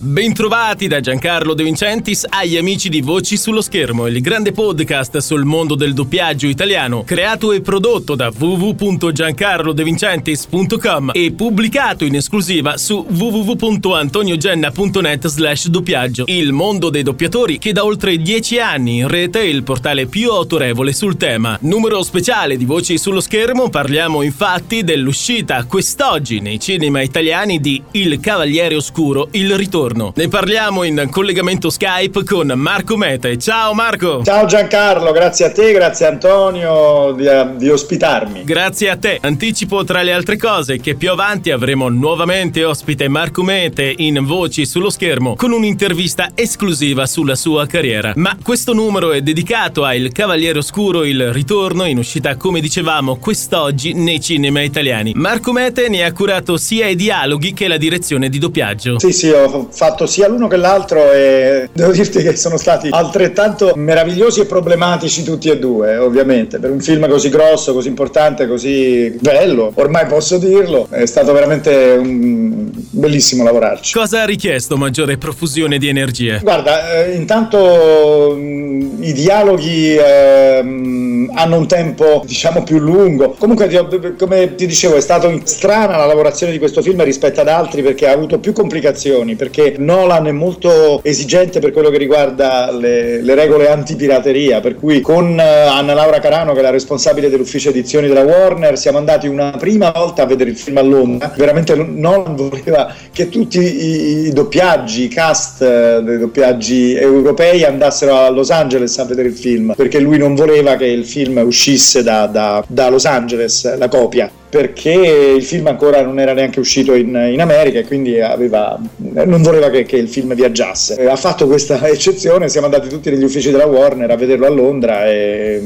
Bentrovati da Giancarlo De Vincentis agli amici di Voci sullo schermo, il grande podcast sul mondo del doppiaggio italiano, creato e prodotto da www.giancarlodevincentis.com e pubblicato in esclusiva su www.antoniogenna.net slash doppiaggio, il mondo dei doppiatori che da oltre dieci anni in rete è il portale più autorevole sul tema. Numero speciale di Voci sullo schermo, parliamo infatti dell'uscita quest'oggi nei cinema italiani di Il Cavaliere Oscuro, il ritorno giorno. Ne parliamo in collegamento Skype con Marco Mete. Ciao Marco! Ciao Giancarlo, grazie a te, grazie Antonio di, di ospitarmi. Grazie a te. Anticipo tra le altre cose che più avanti avremo nuovamente ospite Marco Mete in Voci sullo schermo con un'intervista esclusiva sulla sua carriera. Ma questo numero è dedicato a Il Cavaliere Oscuro, il ritorno in uscita come dicevamo quest'oggi nei cinema italiani. Marco Mete ne ha curato sia i dialoghi che la direzione di doppiaggio. Sì, sì, ho fatto sia l'uno che l'altro e devo dirti che sono stati altrettanto meravigliosi e problematici tutti e due, ovviamente. Per un film così grosso, così importante, così bello, ormai posso dirlo, è stato veramente un... bellissimo lavorarci. Cosa ha richiesto maggiore profusione di energie? Guarda, eh, intanto mh, i dialoghi eh, hanno un tempo diciamo più lungo. Comunque, come ti dicevo, è stata strana la lavorazione di questo film rispetto ad altri perché ha avuto più complicazioni, perché Nolan è molto esigente per quello che riguarda le, le regole antipirateria, per cui con eh, Anna Laura Carano, che è la responsabile dell'ufficio edizioni della Warner, siamo andati una prima volta a vedere il film a Londra. Veramente Nolan voleva che tutti i, doppiaggi, i cast eh, dei doppiaggi europei andassero a Los Angeles a vedere il film, perché lui non voleva che il film uscisse da, da, da Los Angeles, la copia perché il film ancora non era neanche uscito in, in America e quindi aveva, non voleva che, che, il film viaggiasse. Ha fatto questa eccezione, siamo andati tutti negli uffici della Warner a vederlo a Londra e,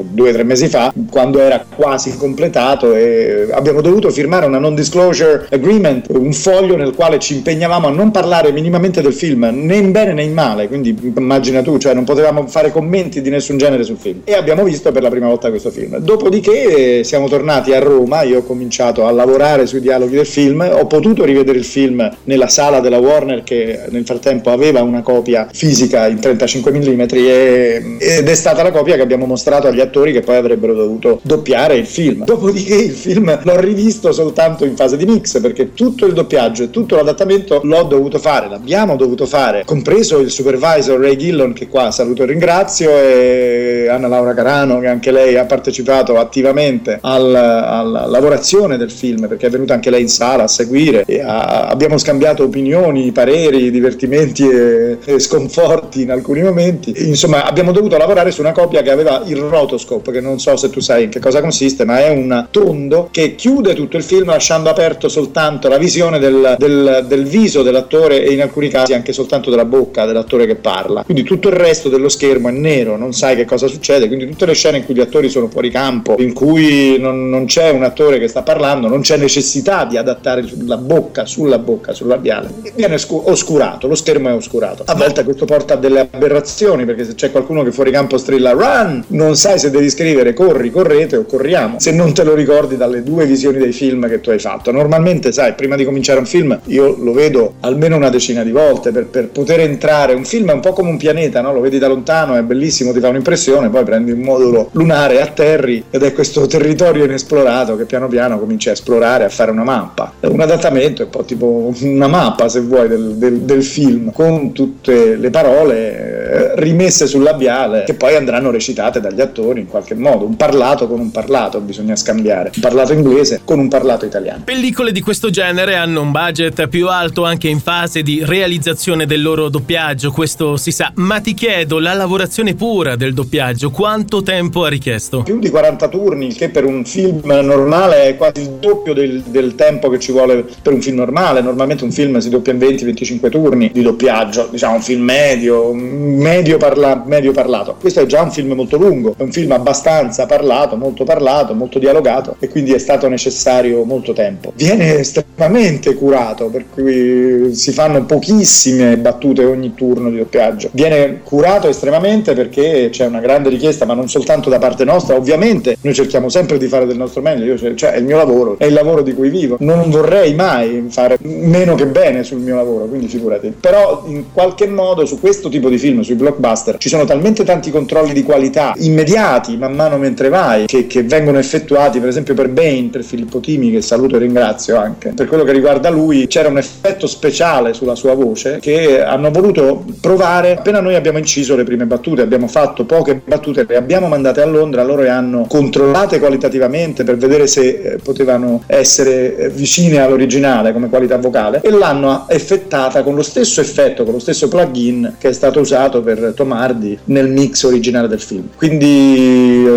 due o tre mesi fa, quando era quasi completato e abbiamo dovuto firmare una non disclosure agreement, un foglio nel quale ci impegnavamo a non parlare minimamente del film, né in bene né in male, quindi immagina tu, cioè non potevamo fare commenti di nessun genere sul film. E abbiamo visto per la prima volta questo film. Dopodiché siamo tornati a Roma io ho cominciato a lavorare sui dialoghi del film, ho potuto rivedere il film nella sala della Warner che nel frattempo aveva una copia fisica in 35 mm e, ed è stata la copia che abbiamo mostrato agli attori che poi avrebbero dovuto doppiare il film. Dopodiché il film l'ho rivisto soltanto in fase di mix perché tutto il doppiaggio e tutto l'adattamento l'ho dovuto fare, l'abbiamo dovuto fare, compreso il supervisor Ray Gillon che qua saluto e ringrazio e Anna Laura Carano che anche lei ha partecipato attivamente al, al lavorazione del film, perché è venuta anche lei in sala a seguire, ha, abbiamo scambiato opinioni, pareri, divertimenti e, e, sconforti in alcuni momenti. Insomma, abbiamo dovuto lavorare su una copia che aveva il rotoscope, che non so se tu sai in che cosa consiste, ma è un tondo che chiude tutto il film lasciando aperto soltanto la visione del, del, del viso dell'attore e in alcuni casi anche soltanto della bocca dell'attore che parla. Quindi tutto il resto dello schermo è nero, non sai che cosa succede, quindi tutte le scene in cui gli attori sono fuori campo, in cui non, non c'è un attore che sta parlando, non c'è necessità di adattare la bocca sulla bocca, sul labiale, viene oscurato, lo schermo è oscurato. A volte questo porta a delle aberrazioni, perché se c'è qualcuno che fuori campo strilla run, non sai se devi scrivere corri, correte o corriamo, se non te lo ricordi dalle due visioni dei film che tu hai fatto. Normalmente, sai, prima di cominciare un film, io lo vedo almeno una decina di volte per, per poter entrare. Un film è un po' come un pianeta, no? lo vedi da lontano, è bellissimo, ti fa un'impressione, poi prendi un modulo lunare, atterri ed è questo territorio inesplorato che piano piano piano cominci a esplorare, a fare una mappa. Un adattamento è un po' tipo una mappa, se vuoi, del, del, del film, con tutte le parole eh, rimesse sul labiale, che poi andranno recitate dagli attori in qualche modo. Un parlato con un parlato bisogna scambiare. Un parlato inglese con un parlato italiano. Pellicole di questo genere hanno un budget più alto anche in fase di realizzazione del loro doppiaggio, questo si sa. Ma ti chiedo, la lavorazione pura del doppiaggio, quanto tempo ha richiesto? Più di 40 turni, che per un film normale è quasi il doppio del, del, tempo che ci vuole per un film normale. Normalmente un film si doppia in 20-25 turni di doppiaggio, diciamo un film medio, medio, parla, medio, parlato. Questo è già un film molto lungo, è un film film abbastanza parlato, molto parlato, molto dialogato e quindi è stato necessario molto tempo. Viene estremamente curato, per cui si fanno pochissime battute ogni turno di doppiaggio. Viene curato estremamente perché c'è una grande richiesta, ma non soltanto da parte nostra, ovviamente noi cerchiamo sempre di fare del nostro meglio, Io, cioè è il mio lavoro, è il lavoro di cui vivo, non vorrei mai fare meno che bene sul mio lavoro, quindi figurati. Però in qualche modo su questo tipo di film, sui blockbuster, ci sono talmente tanti controlli di qualità immediati man mano mentre vai che, che vengono effettuati, per esempio per Bane, per Filippo Timi, che saluto e ringrazio anche. Per quello che riguarda lui c'era un effetto speciale sulla sua voce che hanno voluto provare appena noi abbiamo inciso le prime battute, abbiamo fatto poche battute, le abbiamo mandate a Londra, loro le hanno controllate qualitativamente per vedere se eh, potevano essere eh, vicine all'originale come qualità vocale e l'hanno effettata con lo stesso effetto, con lo stesso plugin che è stato usato per Tomardi nel mix originale del film. Quindi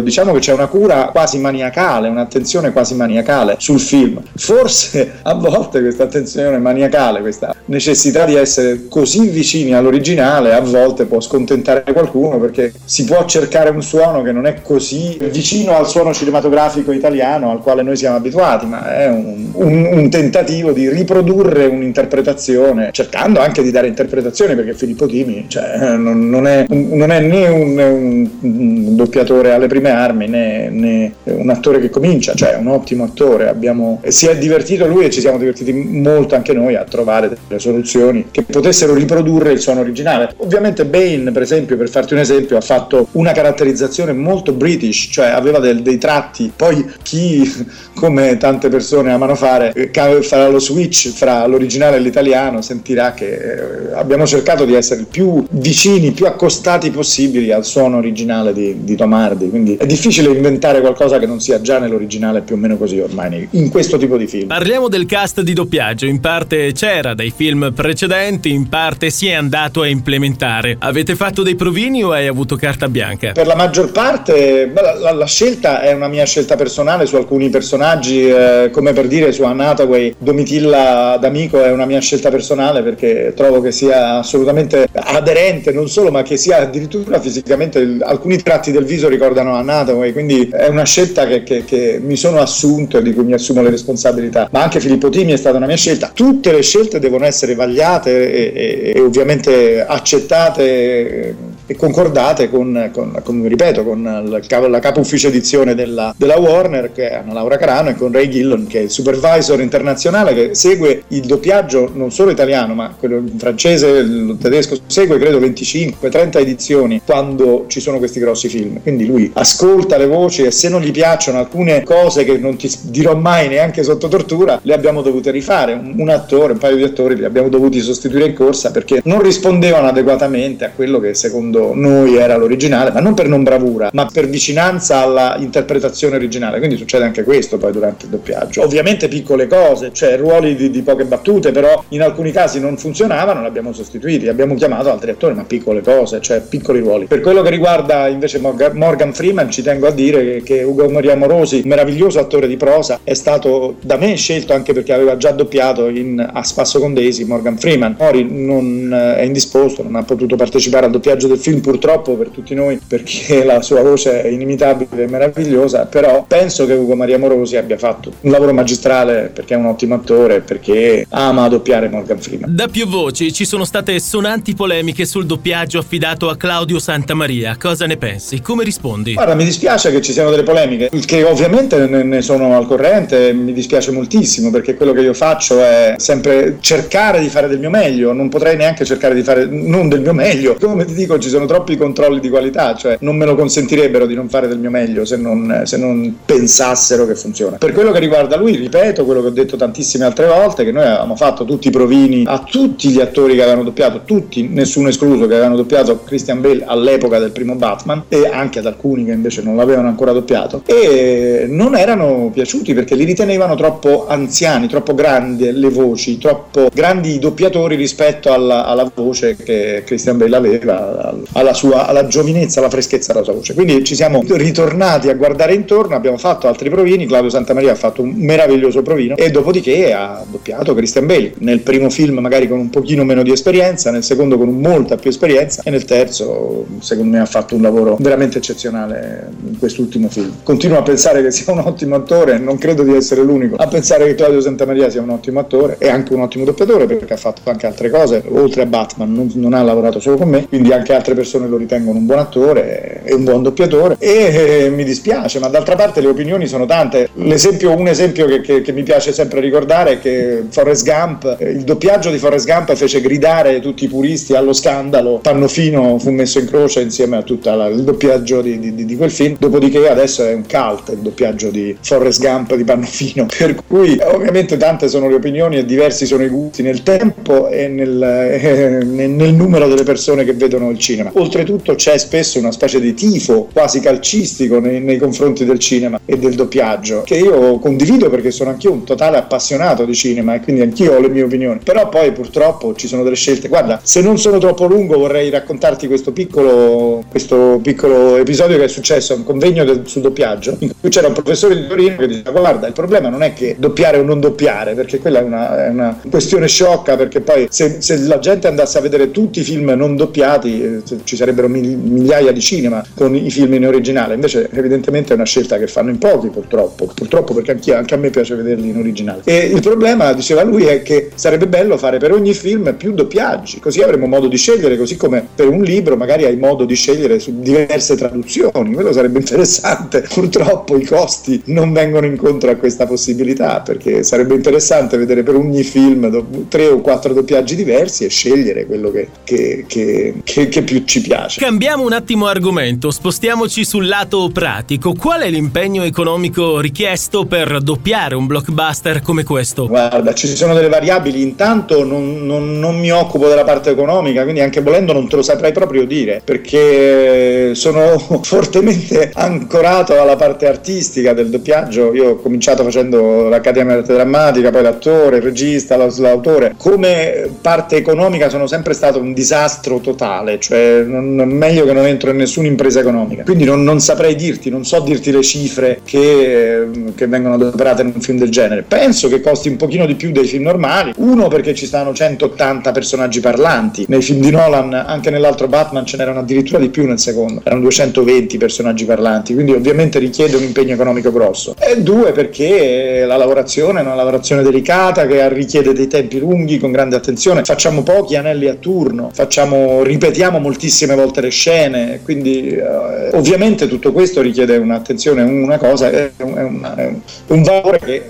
diciamo che c'è una cura quasi maniacale, un'attenzione quasi maniacale sul film. Forse a volte questa attenzione maniacale, questa necessità di essere così vicini all'originale, a volte può scontentare qualcuno perché si può cercare un suono che non è così vicino al suono cinematografico italiano al quale noi siamo abituati, ma è un, un, un tentativo di riprodurre un'interpretazione, cercando anche di dare interpretazioni perché Filippo Timi cioè, non, non, è, non, è, né un, un, doppiatore alle prime armi né, né, un attore che comincia, cioè un ottimo attore. Abbiamo, si è divertito lui e ci siamo divertiti molto anche noi a trovare delle soluzioni che potessero riprodurre il suono originale. Ovviamente Bane, per esempio, per farti un esempio, ha fatto una caratterizzazione molto british, cioè aveva del, dei tratti. Poi chi, come tante persone amano fare, farà lo switch fra l'originale e l'italiano, sentirà che eh, abbiamo cercato di essere il più vicini, più accostati possibili al suono originale di, di Tom Hardy. Quindi è difficile inventare qualcosa che non sia già nell'originale più o meno così ormai in questo tipo di film. Parliamo del cast di doppiaggio. In parte c'era dai film precedenti, in parte si è andato a implementare. Avete fatto dei provini o hai avuto carta bianca? Per la maggior parte la, la, la scelta è una mia scelta personale su alcuni personaggi, eh, come per dire su Anna Hathaway, Domitilla D'Amico è una mia scelta personale perché trovo che sia assolutamente aderente, non solo, ma che sia addirittura fisicamente alcuni tratti del viso ricordano Anna Hathaway, quindi è una scelta che, che, che mi sono assunto e di cui mi assumo le responsabilità. Ma anche Filippo Timi è stata una mia scelta. Tutte le scelte devono essere vagliate e, e, e ovviamente accettate e concordate con, con, con ripeto, con la, capo ufficio edizione della, della, Warner, che è Anna Laura Carano, e con Ray Gillon, che è il supervisor internazionale che segue il doppiaggio non solo italiano, ma quello francese, il tedesco, segue credo 25-30 edizioni quando ci sono questi grossi film. Quindi lui ascolta le voci e se non gli piacciono alcune cose che non ti dirò mai neanche sotto tortura, le abbiamo dovute rifare. Un, un attore, un paio di attori li abbiamo dovuti sostituire in corsa perché non rispondevano adeguatamente a quello che secondo secondo noi era l'originale, ma non per non bravura, ma per vicinanza alla interpretazione originale. Quindi succede anche questo poi durante il doppiaggio. Ovviamente piccole cose, cioè ruoli di, di poche battute, però in alcuni casi non funzionavano, li abbiamo sostituiti, abbiamo chiamato altri attori, ma piccole cose, cioè piccoli ruoli. Per quello che riguarda invece Morgan Freeman, ci tengo a dire che Ugo Maria Morosi, meraviglioso attore di prosa, è stato da me scelto anche perché aveva già doppiato in A Spasso con Daisy Morgan Freeman. Mori non eh, è indisposto, non ha potuto partecipare al doppiaggio del film film purtroppo per tutti noi perché la sua voce è inimitabile e meravigliosa, però penso che Ugo Maria Morosi abbia fatto un lavoro magistrale perché è un ottimo attore, perché ama doppiare Morgan Freeman. Da più voci ci sono state sonanti polemiche sul doppiaggio affidato a Claudio Santamaria. Cosa ne pensi? Come rispondi? Guarda, mi dispiace che ci siano delle polemiche, che ovviamente ne sono al corrente, mi dispiace moltissimo perché quello che io faccio è sempre cercare di fare del mio meglio, non potrei neanche cercare di fare non del mio meglio. Come ti dico, ci sono sono troppi controlli di qualità, cioè non me lo consentirebbero di non fare del mio meglio se non, se non pensassero che funziona. Per quello che riguarda lui, ripeto quello che ho detto tantissime altre volte, che noi avevamo fatto tutti i provini a tutti gli attori che avevano doppiato, tutti, nessuno escluso, che avevano doppiato Christian Bale all'epoca del primo Batman e anche ad alcuni che invece non l'avevano ancora doppiato e non erano piaciuti perché li ritenevano troppo anziani, troppo grandi le voci, troppo grandi i doppiatori rispetto alla, alla voce che Christian Bale aveva, alla sua alla giovinezza, alla freschezza della sua voce. Quindi ci siamo ritornati a guardare intorno, abbiamo fatto altri provini, Claudio Santamaria ha fatto un meraviglioso provino e dopodiché ha doppiato Christian Bale. Nel primo film magari con un pochino meno di esperienza, nel secondo con molta più esperienza e nel terzo secondo me ha fatto un lavoro veramente eccezionale in quest'ultimo film. Continuo a pensare che sia un ottimo attore, non credo di essere l'unico a pensare che Claudio Santamaria sia un ottimo attore e anche un ottimo doppiatore perché ha fatto anche altre cose, oltre a Batman non, non ha lavorato solo con me, quindi anche altre persone lo ritengono un buon attore e un buon doppiatore e mi dispiace, ma d'altra parte le opinioni sono tante. L'esempio, un esempio che, che, che mi piace sempre ricordare è che Forrest Gump, eh, il doppiaggio di Forrest Gump fece gridare tutti i puristi allo scandalo, Pannofino fu messo in croce insieme a tutto il doppiaggio di, di, di, quel film, dopodiché adesso è un cult il doppiaggio di Forrest Gump di Pannofino, per cui ovviamente tante sono le opinioni e diversi sono i gusti nel tempo e nel, eh, nel numero delle persone che vedono il cinema. Oltretutto c'è spesso una specie di tifo quasi calcistico nei, nei confronti del cinema e del doppiaggio, che io condivido perché sono anch'io un totale appassionato di cinema e quindi anch'io ho le mie opinioni. Però poi purtroppo ci sono delle scelte. Guarda, se non sono troppo lungo vorrei raccontarti questo piccolo, questo piccolo episodio che è successo a un convegno del, sul doppiaggio, in cui c'era un professore di Torino che diceva guarda, il problema non è che doppiare o non doppiare, perché quella è una, è una questione sciocca, perché poi se, se, la gente andasse a vedere tutti i film non doppiati eh, ci sarebbero migliaia di cinema con i film in originale, invece evidentemente è una scelta che fanno in pochi purtroppo, purtroppo perché anche a me piace vederli in originale. E il problema, diceva lui, è che sarebbe bello fare per ogni film più doppiaggi, così avremo modo di scegliere, così come per un libro magari hai modo di scegliere su diverse traduzioni, quello sarebbe interessante. Purtroppo i costi non vengono incontro a questa possibilità, perché sarebbe interessante vedere per ogni film tre o quattro doppiaggi diversi e scegliere quello che, che, che, che più ci piace. Cambiamo un attimo argomento, spostiamoci sul lato pratico. Qual è l'impegno economico richiesto per doppiare un blockbuster come questo? Guarda, ci sono delle variabili. Intanto non, non, non mi occupo della parte economica, quindi anche volendo non te lo saprei proprio dire, perché sono fortemente ancorato alla parte artistica del doppiaggio. Io ho cominciato facendo l'Accademia d'Arte Drammatica, poi l'attore, il regista, l'autore. Come parte economica sono sempre stato un disastro totale, cioè non, meglio che non entro in nessuna impresa economica. Quindi non, non saprei dirti, non so dirti le cifre che, che vengono adoperate in un film del genere. Penso che costi un pochino di più dei film normali. Uno perché ci stanno 180 personaggi parlanti. Nei film di Nolan, anche nell'altro Batman, ce n'erano addirittura di più nel secondo. Erano 220 personaggi parlanti, quindi ovviamente richiede un impegno economico grosso. E due perché la lavorazione è una lavorazione delicata che richiede dei tempi lunghi, con grande attenzione. Facciamo pochi anelli a turno, facciamo, ripetiamo moltissime volte le scene, quindi eh, ovviamente tutto questo richiede un'attenzione, una cosa, è un, è un, è un valore che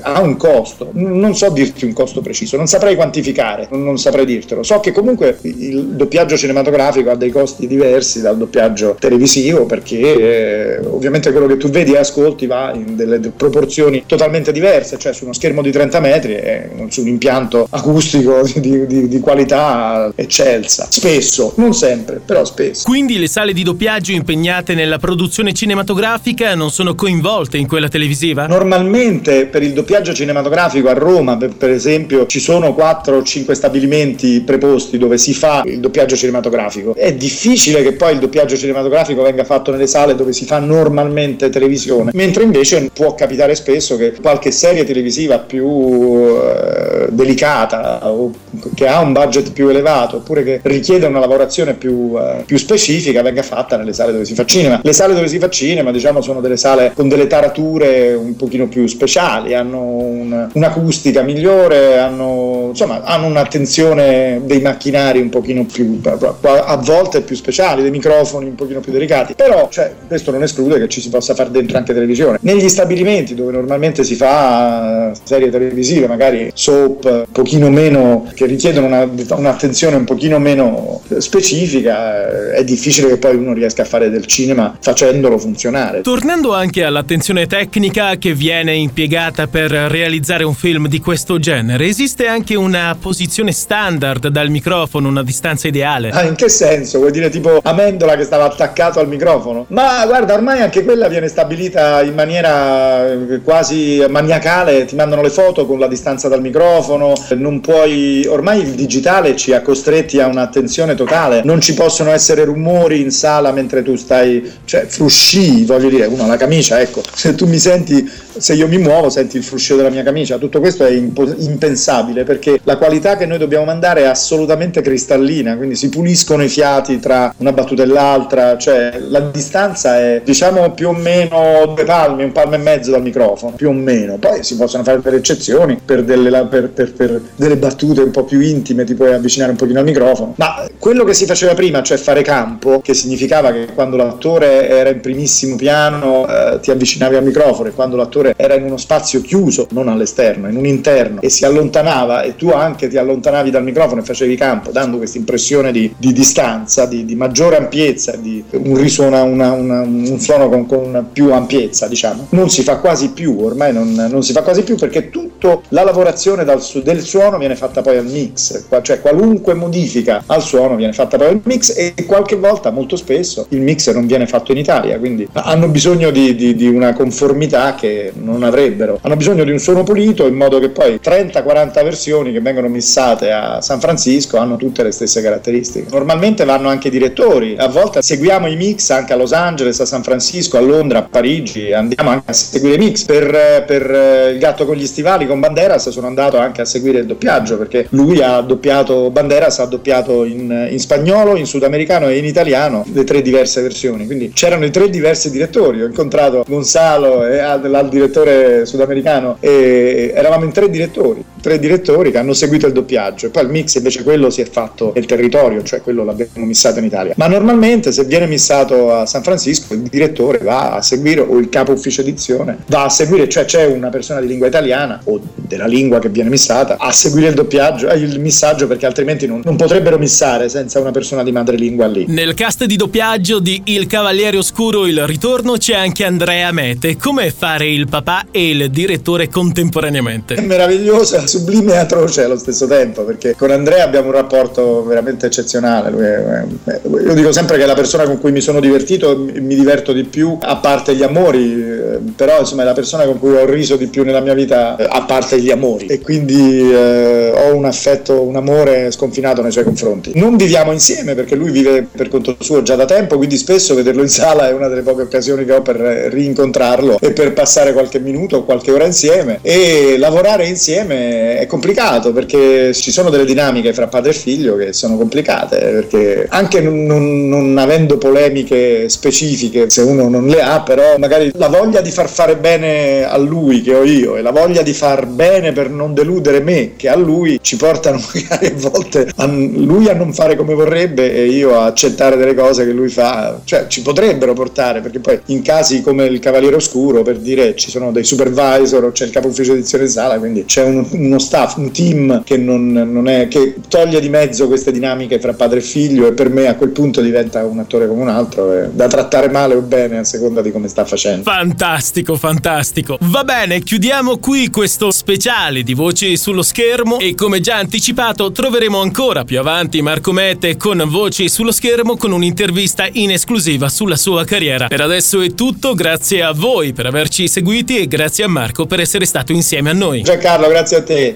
ha un costo, non so dirti un costo preciso, non saprei quantificare, non, saprei dirtelo. So che comunque il doppiaggio cinematografico ha dei costi diversi dal doppiaggio televisivo perché eh, ovviamente quello che tu vedi e ascolti va in delle proporzioni totalmente diverse, cioè su uno schermo di 30 metri e su un impianto acustico di, di, di qualità eccelsa. Spesso, non sempre, però spesso. Quindi le sale di doppiaggio impegnate nella produzione cinematografica non sono coinvolte in quella televisiva? Normalmente per il doppiaggio cinematografico a Roma, per, esempio, ci sono 4 o 5 stabilimenti preposti dove si fa il doppiaggio cinematografico. È difficile che poi il doppiaggio cinematografico venga fatto nelle sale dove si fa normalmente televisione, mentre invece può capitare spesso che qualche serie televisiva più eh, delicata o che ha un budget più elevato oppure che richiede una lavorazione più, eh, più specifica venga fatta nelle sale dove si fa cinema. Le sale dove si fa cinema, diciamo, sono delle sale con delle tarature un pochino più speciali, hanno un, un'acustica migliore, hanno, insomma, hanno un'attenzione dei macchinari un pochino più, a volte più speciali, dei microfoni un pochino più delicati, però cioè, questo non esclude che ci si possa fare dentro anche televisione. Negli stabilimenti dove normalmente si fa serie televisive, magari soap, un pochino meno, che richiedono una, un'attenzione un pochino meno specifica, è difficile che poi uno riesca a fare del cinema facendolo funzionare. Tornando anche all'attenzione tecnica che viene impiegata per realizzare un film di questo genere? Esiste anche una posizione standard dal microfono, una distanza ideale? Ah, in che senso? Vuoi dire tipo Amendola che stava attaccato al microfono? Ma guarda, ormai anche quella viene stabilita in maniera eh, quasi maniacale, ti mandano le foto con la distanza dal microfono, non puoi... Ormai il digitale ci ha costretti a un'attenzione totale, non ci possono essere rumori in sala mentre tu stai... cioè frusci, voglio dire, uno la camicia, ecco, se tu mi senti, se io mi muovo senti il fruscio della mia camicia, tutto questo è impo- impensabile perché la qualità che noi dobbiamo mandare è assolutamente cristallina, quindi si puliscono i fiati tra una battuta e l'altra, cioè la distanza è diciamo più o meno due palmi, un palmo e mezzo dal microfono, più o meno, poi si possono fare delle eccezioni per delle, per, per, per delle battute un po' più intime, ti puoi avvicinare un pochino al microfono, ma quello che si faceva prima, cioè fare campo, che significava che quando l'attore era in primissimo piano eh, ti avvicinavi al microfono e quando l'attore era in uno spazio chiuso, non all'esterno, in un interno e si allontanava e tu anche ti allontanavi dal microfono e facevi campo, dando questa impressione di, di distanza, di, di, maggiore ampiezza, di un, risuona, una, una, un suono con, con, più ampiezza, diciamo. Non si fa quasi più, ormai non, non si fa quasi più perché tutta la lavorazione dal, del suono viene fatta poi al mix, cioè qualunque modifica al suono viene fatta poi al mix e qualche volta, molto spesso, il mix non viene fatto in Italia, quindi hanno bisogno di, di, di una conformità che non avrebbero. Hanno bisogno di un suono pulito in modo che poi 30-40 versioni che vengono missate a San Francisco hanno tutte le stesse caratteristiche. Normalmente vanno anche i direttori, a volte seguiamo i mix anche a Los Angeles, a San Francisco, a Londra, a Parigi, andiamo anche a seguire i mix. Per, per eh, Il gatto con gli stivali con Banderas sono andato anche a seguire il doppiaggio perché lui ha doppiato, Banderas ha doppiato in, in spagnolo, in sudamericano e in italiano le tre diverse versioni, quindi c'erano i tre diversi direttori, ho incontrato Gonzalo e il direttore sudamericano e eravamo in tre direttori, tre direttori che hanno seguito il doppiaggio e poi il mix invece quello si è fatto nel territorio, cioè quello l'abbiamo missato in Italia. Ma normalmente se viene missato a San Francisco il direttore va a seguire o il capo ufficio edizione va a seguire, cioè c'è una persona di lingua italiana o della lingua che viene missata a seguire il doppiaggio, il missaggio perché altrimenti non, non potrebbero missare senza una persona di madrelingua lì. Nel cast di doppiaggio di Il Cavaliere Oscuro il ritorno c'è anche Andrea Mete. Come fare il papà e il direttore contemporaneamente? È meravigliosa, sublime e atroce allo stesso tempo perché con Andrea abbiamo un rapporto veramente eccezionale. È, io dico sempre che è la persona con cui mi sono divertito mi diverto di più, a parte gli amori, però insomma è la persona con cui ho riso di più nella mia vita, eh, a parte gli amori. E quindi eh, ho un affetto, un amore sconfinato nei suoi confronti. Non viviamo insieme perché lui vive per conto suo già da tempo, quindi spesso vederlo in sala è una delle poche occasioni che ho per rincontrarlo e per passare qualche minuto o qualche ora insieme. E lavorare insieme è complicato perché ci sono delle dinamiche fra padre e figlio che sono complicate, perché anche non, non, non avendo polemiche specifiche, se uno non le ha, però magari la voglia di far fare bene a lui che ho io e la voglia di far bene per non deludere me che a lui ci portano magari a volte a lui a non fare come vorrebbe e io a accettare delle cose che lui fa, cioè ci potrebbero portare, perché poi in casi come il Cavaliere Oscuro, per dire, ci sono dei supervisor o c'è il capo ufficio edizione sala, quindi c'è un, uno staff, un team che, non, non è, che toglie di mezzo queste dinamiche fra padre e figlio e per me a quel punto diventa un attore come un altro, da trattare male o bene a seconda di come sta facendo. Fantastico, fantastico. Va bene, chiudiamo qui questo speciale di voci sullo schermo e come già anticipato troveremo ancora più avanti Marco Mette con voci sullo schermo con un'intervista in esclusiva sulla sua carriera. Per adesso è tutto, grazie a voi per averci seguiti e grazie a Marco per essere stato insieme a noi. Giancarlo, grazie a te.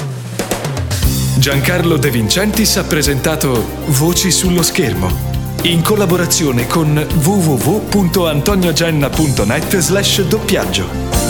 Giancarlo De Vincentis ha presentato Voci sullo schermo in collaborazione con www.antoniogenna.net slash doppiaggio.